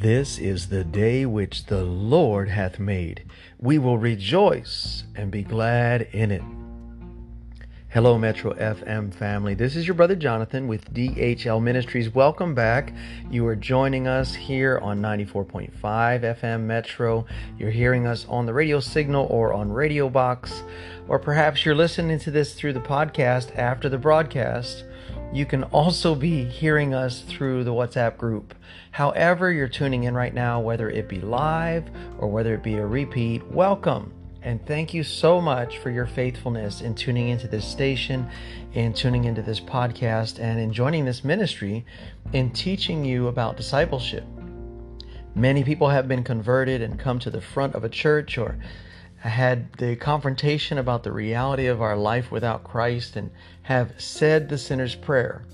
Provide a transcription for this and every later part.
This is the day which the Lord hath made. We will rejoice and be glad in it. Hello, Metro FM family. This is your brother Jonathan with DHL Ministries. Welcome back. You are joining us here on 94.5 FM Metro. You're hearing us on the radio signal or on Radio Box, or perhaps you're listening to this through the podcast after the broadcast. You can also be hearing us through the WhatsApp group. However, you're tuning in right now, whether it be live or whether it be a repeat, welcome. And thank you so much for your faithfulness in tuning into this station, in tuning into this podcast, and in joining this ministry in teaching you about discipleship. Many people have been converted and come to the front of a church or had the confrontation about the reality of our life without Christ and have said the sinner's prayer.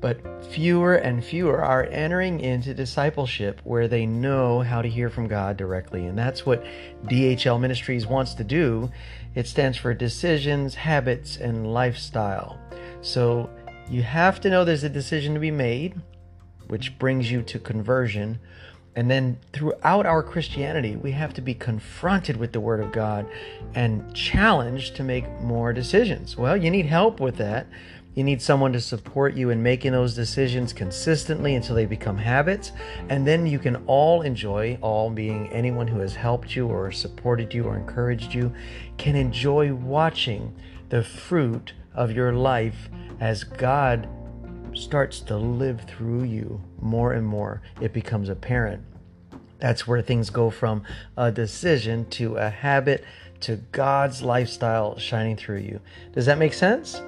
But fewer and fewer are entering into discipleship where they know how to hear from God directly. And that's what DHL Ministries wants to do. It stands for Decisions, Habits, and Lifestyle. So you have to know there's a decision to be made, which brings you to conversion and then throughout our Christianity, we have to be confronted with the Word of God and challenged to make more decisions. Well, you need help with that. You need someone to support you in making those decisions consistently until they become habits. And then you can all enjoy, all being anyone who has helped you or supported you or encouraged you, can enjoy watching the fruit of your life as God starts to live through you more and more, it becomes apparent. That's where things go from a decision to a habit to God's lifestyle shining through you. Does that make sense?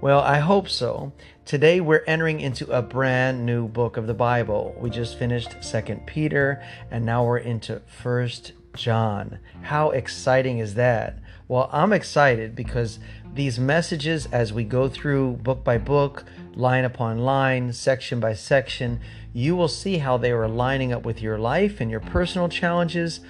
Well, I hope so. Today we're entering into a brand new book of the Bible. We just finished 2nd Peter and now we're into 1st John. How exciting is that? Well, I'm excited because these messages as we go through book by book, line upon line, section by section, you will see how they are lining up with your life and your personal challenges.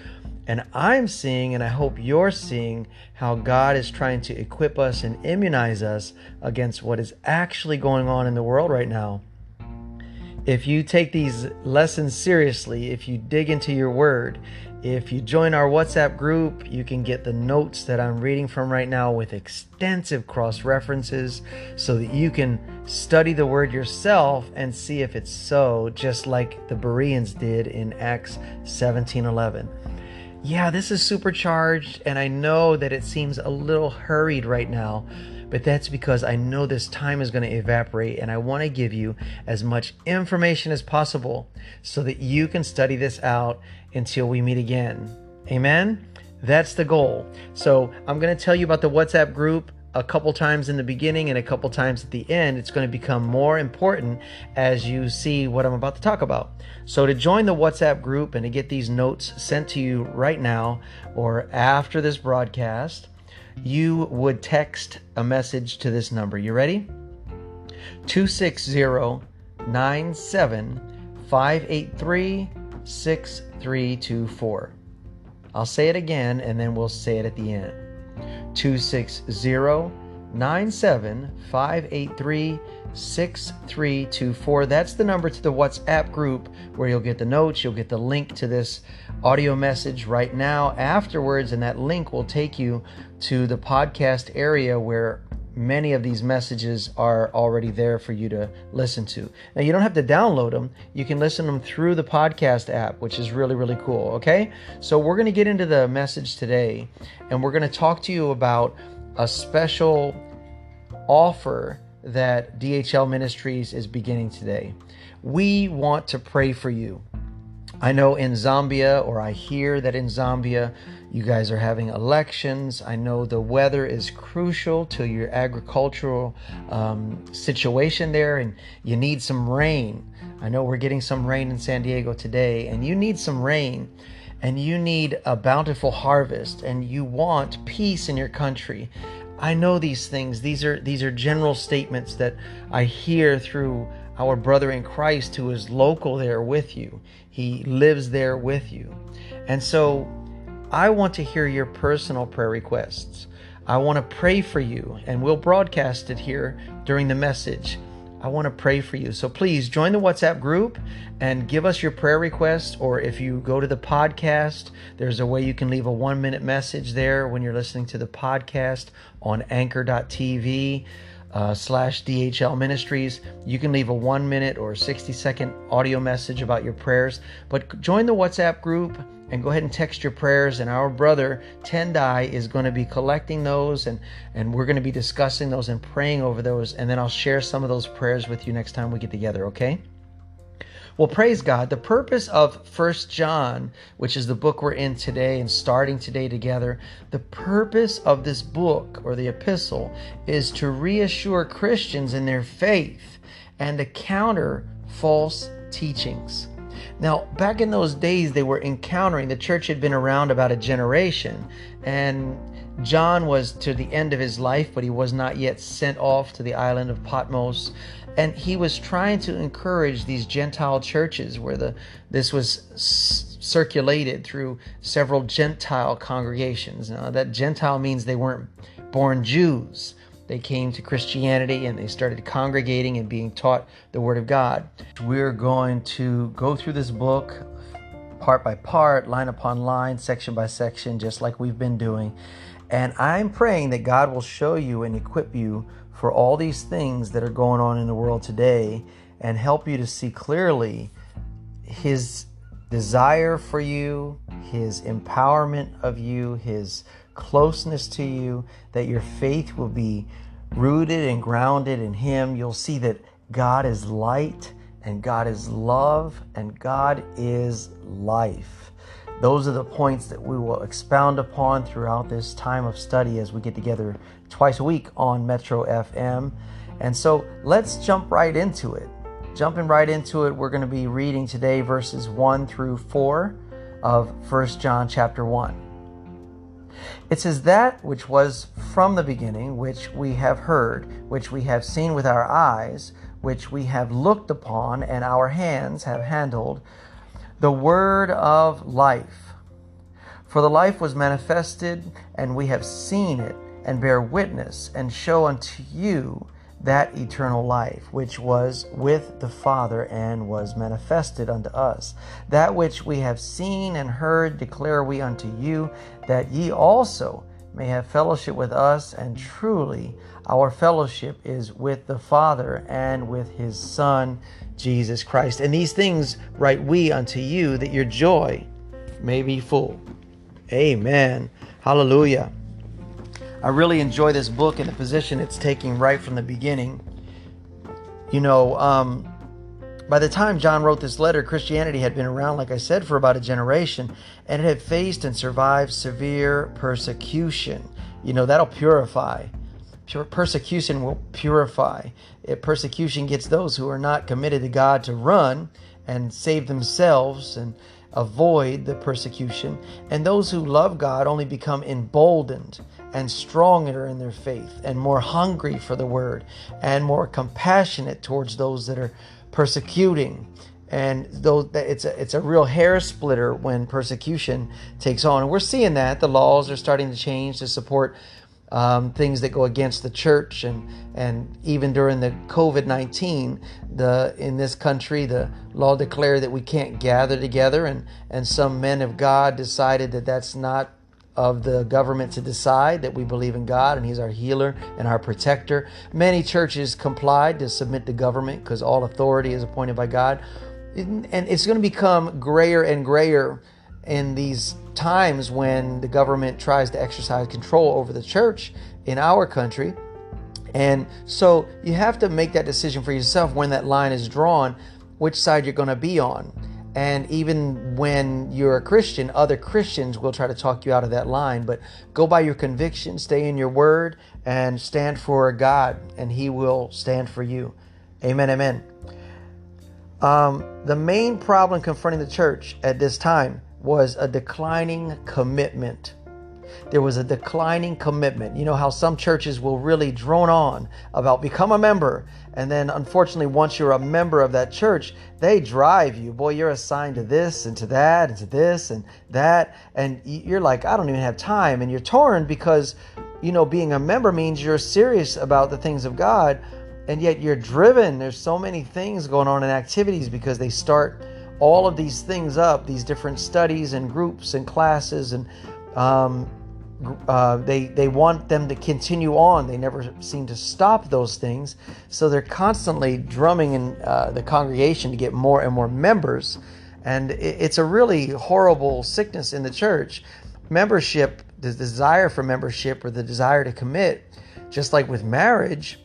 And I'm seeing, and I hope you're seeing, how God is trying to equip us and immunize us against what is actually going on in the world right now. If you take these lessons seriously, if you dig into your word, if you join our WhatsApp group, you can get the notes that I'm reading from right now with extensive cross references so that you can study the word yourself and see if it's so, just like the Bereans did in Acts 17:11. Yeah, this is supercharged and I know that it seems a little hurried right now, but that's because I know this time is going to evaporate and I want to give you as much information as possible so that you can study this out until we meet again. Amen? That's the goal. So I'm going to tell you about the WhatsApp group a couple times in the beginning and a couple times at the end. It's going to become more important as you see what I'm about to talk about. So, to join the WhatsApp group and to get these notes sent to you right now or after this broadcast, you would text a message to this number. You ready? 260 97 583 6324. I'll say it again and then we'll say it at the end. 260 97 583 6324. That's the number to the WhatsApp group where you'll get the notes, you'll get the link to this audio message right now afterwards, and that link will take you to the podcast area where many of these messages are already there for you to listen to. Now, you don't have to download them, you can listen them through the podcast app, which is really, really cool. Okay, so we're going to get into the message today, and we're going to talk to you about a special offer that DHL Ministries is beginning today. We want to pray for you. I know in Zambia, or I hear that in Zambia, you guys are having elections. I know the weather is crucial to your agricultural um, situation there, and you need some rain. I know we're getting some rain in San Diego today, and you need some rain, and you need a bountiful harvest, and you want peace in your country. I know these things. These are these are general statements that I hear through our brother in Christ who is local there with you. He lives there with you. And so I want to hear your personal prayer requests. I want to pray for you and we'll broadcast it here during the message. I want to pray for you. So please join the WhatsApp group and give us your prayer requests. Or if you go to the podcast, there's a way you can leave a one minute message there when you're listening to the podcast on anchor.tv. Uh, slash DHL Ministries. You can leave a one minute or 60 second audio message about your prayers. But join the WhatsApp group and go ahead and text your prayers. And our brother Tendai is going to be collecting those, and and we're going to be discussing those and praying over those. And then I'll share some of those prayers with you next time we get together. Okay. Well, praise God. The purpose of First John, which is the book we're in today and starting today together, the purpose of this book or the epistle is to reassure Christians in their faith and to counter false teachings. Now, back in those days, they were encountering, the church had been around about a generation, and John was to the end of his life, but he was not yet sent off to the island of Patmos. And he was trying to encourage these Gentile churches where the this was circulated through several Gentile congregations. Now, that Gentile means they weren't born Jews they came to Christianity and they started congregating and being taught the Word of God. We're going to go through this book part by part, line upon line, section by section, just like we've been doing. And I'm praying that God will show you and equip you for all these things that are going on in the world today and help you to see clearly His desire for you, His empowerment of you, His closeness to you, that your faith will be rooted and grounded in Him. You'll see that God is light and God is love and God is life. Those are the points that we will expound upon throughout this time of study as we get together twice a week on Metro FM. And so let's jump right into it. Jumping right into it, we're going to be reading today verses 1 through 4 of 1 John chapter 1. It says, That which was from the beginning, which we have heard, which we have seen with our eyes, which we have looked upon, and our hands have handled, the word of life. For the life was manifested, and we have seen it, and bear witness, and show unto you that eternal life, which was with the Father and was manifested unto us. That which we have seen and heard declare we unto you, that ye also may have fellowship with us, and truly our fellowship is with the Father and with his Son, Jesus Christ. And these things write we unto you, that your joy may be full. Amen. Hallelujah. I really enjoy this book and the position it's taking right from the beginning. You know, um, by the time John wrote this letter, Christianity had been around, like I said, for about a generation, and it had faced and survived severe persecution. You know, that'll purify. Pure persecution will purify. It, persecution gets those who are not committed to God to run and save themselves and avoid the persecution, and those who love God only become emboldened and stronger in their faith and more hungry for the word and more compassionate towards those that are persecuting. And though it's a it's a real hair splitter when persecution takes on. And we're seeing that. The laws are starting to change to support um, things that go against the church. And and even during the COVID-19 the in this country the law declared that we can't gather together. And and some men of God decided that that's not of the government to decide that we believe in God and He's our healer and our protector. Many churches complied to submit to government because all authority is appointed by God. And it's going to become grayer and grayer in these times when the government tries to exercise control over the church in our country. And so you have to make that decision for yourself when that line is drawn, which side you're going to be on. And even when you're a Christian, other Christians will try to talk you out of that line. But go by your conviction, stay in your word, and stand for God, and He will stand for you. Amen, amen. Um, the main problem confronting the church at this time was a declining commitment there was a declining commitment. You know how some churches will really drone on about become a member. And then, unfortunately, once you're a member of that church, they drive you. Boy, you're assigned to this and to that and to this and that. And you're like, I don't even have time. And you're torn because, you know, being a member means you're serious about the things of God. and yet you're driven. There's so many things going on in activities because they start all of these things up, these different studies and groups and classes, and um, uh, they they want them to continue on. They never seem to stop those things, so they're constantly drumming in uh, the congregation to get more and more members, and it, it's a really horrible sickness in the church. Membership, the desire for membership or the desire to commit, just like with marriage,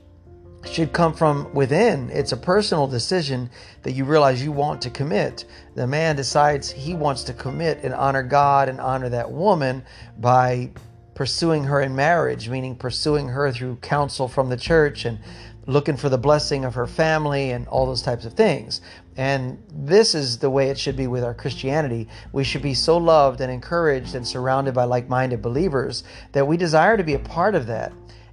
should come from within. It's a personal decision that you realize you want to commit. The man decides he wants to commit and honor God and honor that woman by pursuing her in marriage, meaning pursuing her through counsel from the church and looking for the blessing of her family and all those types of things. And this is the way it should be with our Christianity. We should be so loved and encouraged and surrounded by like minded believers that we desire to be a part of that.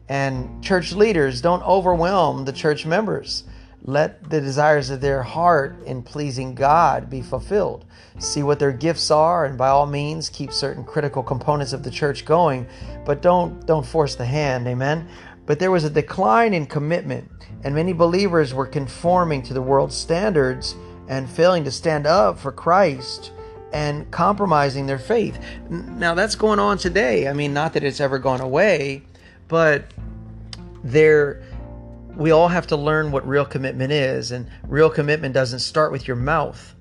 And church leaders don't overwhelm the church members. Let the desires of their heart in pleasing God be fulfilled. See what their gifts are, and by all means, keep certain critical components of the church going, but don't don't force the hand. Amen. But there was a decline in commitment, and many believers were conforming to the world's standards and failing to stand up for Christ and compromising their faith. Now that's going on today. I mean, not that it's ever gone away, but there we all have to learn what real commitment is and real commitment doesn't start with your mouth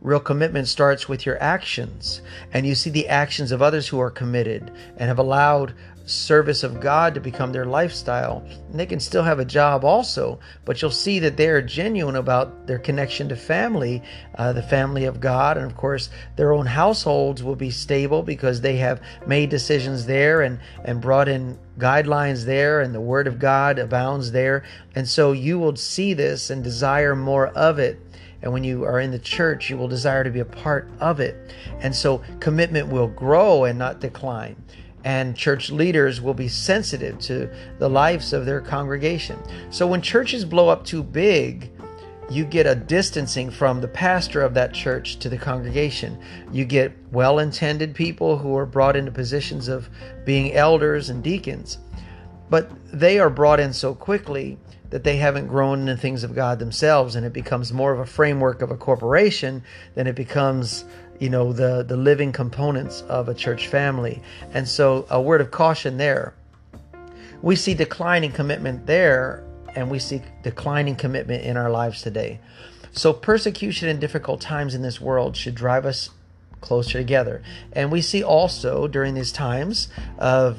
real commitment starts with your actions and you see the actions of others who are committed and have allowed service of God to become their lifestyle. And they can still have a job also, but you'll see that they are genuine about their connection to family, uh, the family of God. And of course, their own households will be stable because they have made decisions there and, and brought in guidelines there, and the Word of God abounds there. And so you will see this and desire more of it. And when you are in the church, you will desire to be a part of it. And so commitment will grow and not decline and church leaders will be sensitive to the lives of their congregation. So when churches blow up too big, you get a distancing from the pastor of that church to the congregation. You get well intended people who are brought into positions of being elders and deacons, but they are brought in so quickly that they haven't grown in the things of God themselves, and it becomes more of a framework of a corporation than it becomes you know the the living components of a church family. And so a word of caution there. We see declining commitment there and we see declining commitment in our lives today. So persecution and difficult times in this world should drive us closer together. And we see also during these times of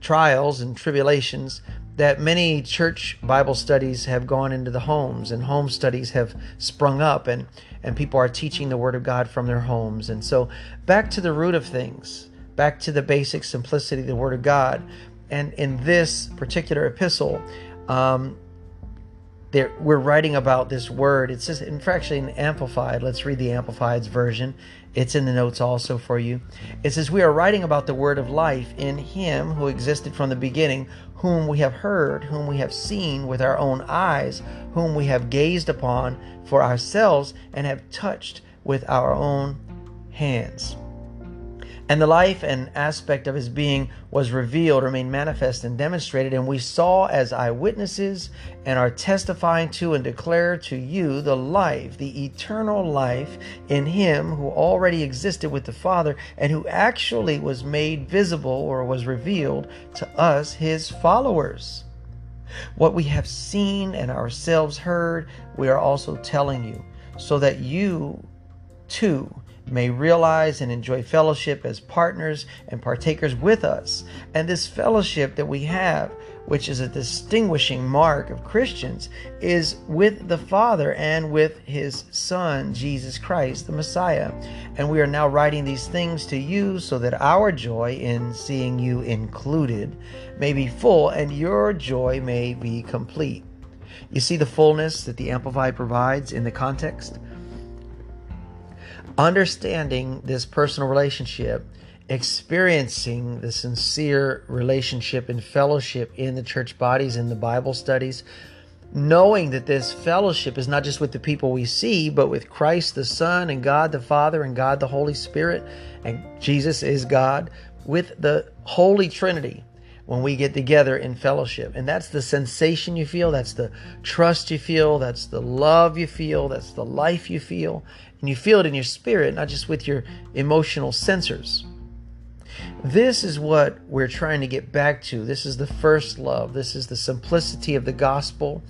trials and tribulations that many church Bible studies have gone into the homes and home studies have sprung up and, and people are teaching the Word of God from their homes. And so, back to the root of things, back to the basic simplicity of the Word of God. And in this particular epistle, um, we're writing about this word. It says, in fact, actually, Amplified. Let's read the Amplified's version. It's in the notes also for you. It says, We are writing about the word of life in Him who existed from the beginning, whom we have heard, whom we have seen with our own eyes, whom we have gazed upon for ourselves, and have touched with our own hands. And the life and aspect of his being was revealed or made manifest and demonstrated, and we saw as eyewitnesses and are testifying to and declare to you the life, the eternal life in him who already existed with the Father and who actually was made visible or was revealed to us, his followers. What we have seen and ourselves heard, we are also telling you, so that you too may realize and enjoy fellowship as partners and partakers with us. And this fellowship that we have, which is a distinguishing mark of Christians, is with the Father and with His Son, Jesus Christ, the Messiah. And we are now writing these things to you so that our joy in seeing you included may be full and your joy may be complete. You see the fullness that the Amplified provides in the context? Understanding this personal relationship, experiencing the sincere relationship and fellowship in the church bodies, in the Bible studies, knowing that this fellowship is not just with the people we see, but with Christ the Son and God the Father and God the Holy Spirit, and Jesus is God, with the Holy Trinity. when we get together in fellowship. And that's the sensation you feel, that's the trust you feel, that's the love you feel, that's the life you feel. And you feel it in your spirit, not just with your emotional sensors. This is what we're trying to get back to. This is the first love. This is the simplicity of the gospel.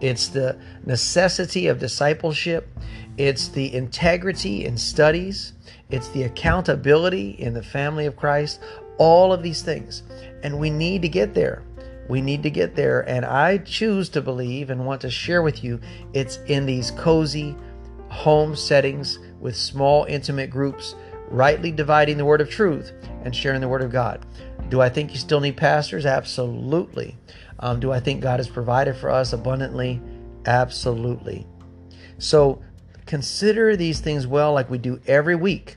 It's the necessity of discipleship. It's the integrity in studies. It's the accountability in the family of Christ. All of these things. And we need to get there. We need to get there. And I choose to believe and want to share with you it's in these cozy home settings with small, intimate groups, rightly dividing the word of truth and sharing the word of God. Do I think you still need pastors? Absolutely. Um, do I think God has provided for us abundantly? Absolutely. So consider these things well, like we do every week.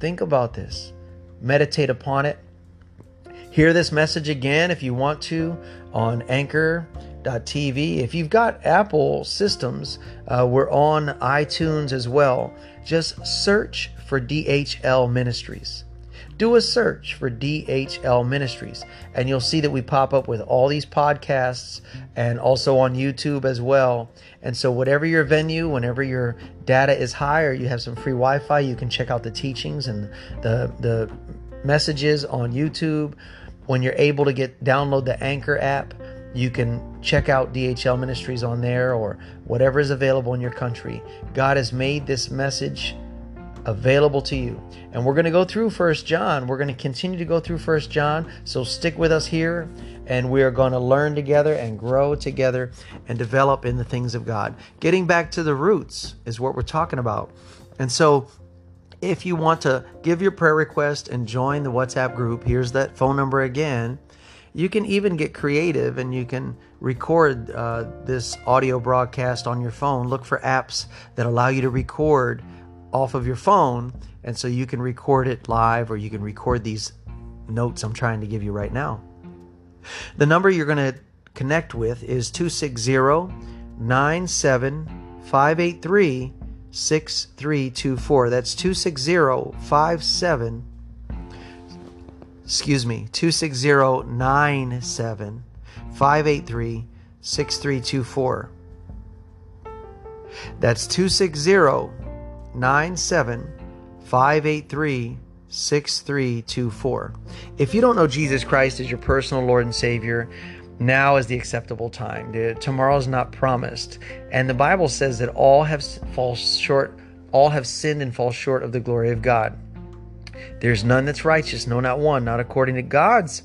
Think about this, meditate upon it. Hear this message again if you want to on anchor.tv. If you've got Apple systems, uh, we're on iTunes as well. Just search for DHL Ministries do a search for DHL Ministries, and you'll see that we pop up with all these podcasts and also on YouTube as well. And so, whatever your venue, whenever your data is high or you have some free Wi Fi, you can check out the teachings and the, the messages on YouTube. When you're able to get download the Anchor app, you can check out DHL Ministries on there or whatever is available in your country. God has made this message available to you. And we're going to go through First John. We're going to continue to go through First John. So stick with us here and we are going to learn together and grow together and develop in the things of God. Getting back to the roots is what we're talking about. And so if you want to give your prayer request and join the WhatsApp group, here's that phone number again. You can even get creative and you can record uh, this audio broadcast on your phone. Look for apps that allow you to record off of your phone. And so you can record it live or you can record these notes I'm trying to give you right now. The number you're going to connect with is 260 583 6324. That's 260 57 excuse me 260 97 583 6324. That's 260 97 583 6324. If you don't know Jesus Christ as your personal Lord and Savior, now is the acceptable time. Tomorrow is not promised. And the Bible says that all have fall short, all have sinned and fall short of the glory of God. There's none that's righteous, no, not one, not according to God's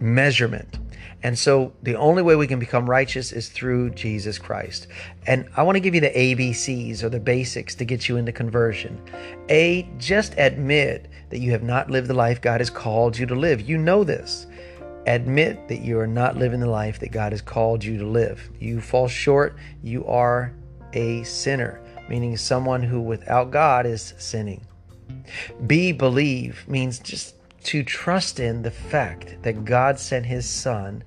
measurement. And so the only way we can become righteous is through Jesus Christ. And I want to give you the ABCs or the basics to get you into conversion. A, just admit that you have not lived the life God has called you to live. You know this. Admit that you are not living the life that God has called you to live. You fall short, you are a sinner, meaning someone who without God is sinning. B, believe means just to trust in the fact that God sent his Son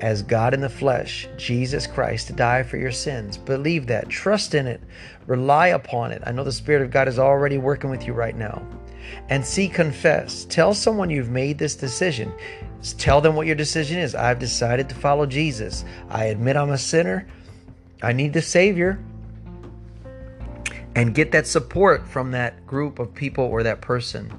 as God in the flesh, Jesus Christ, to die for your sins. Believe that. Trust in it. Rely upon it. I know the Spirit of God is already working with you right now. And C, confess. Tell someone you've made this decision. Tell them what your decision is. I've decided to follow Jesus. I admit I'm a sinner. I need the Savior. And get that support from that group of people or that person.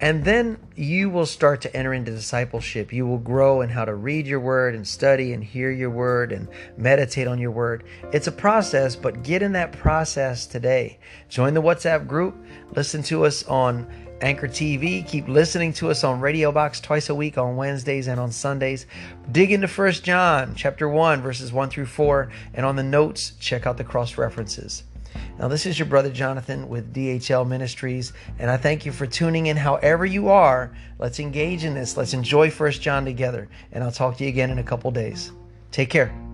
And then you will start to enter into discipleship. You will grow in how to read your word and study and hear your word and meditate on your word. It's a process, but get in that process today. Join the WhatsApp group. Listen to us on Anchor TV. Keep listening to us on Radio Box twice a week on Wednesdays and on Sundays. Dig into First John chapter 1 verses 1 through 4 and on the notes check out the cross references. Now, this is your brother Jonathan with DHL Ministries, and I thank you for tuning in however you are. Let's engage in this. Let's enjoy First John together, and I'll talk to you again in a couple days. Take care.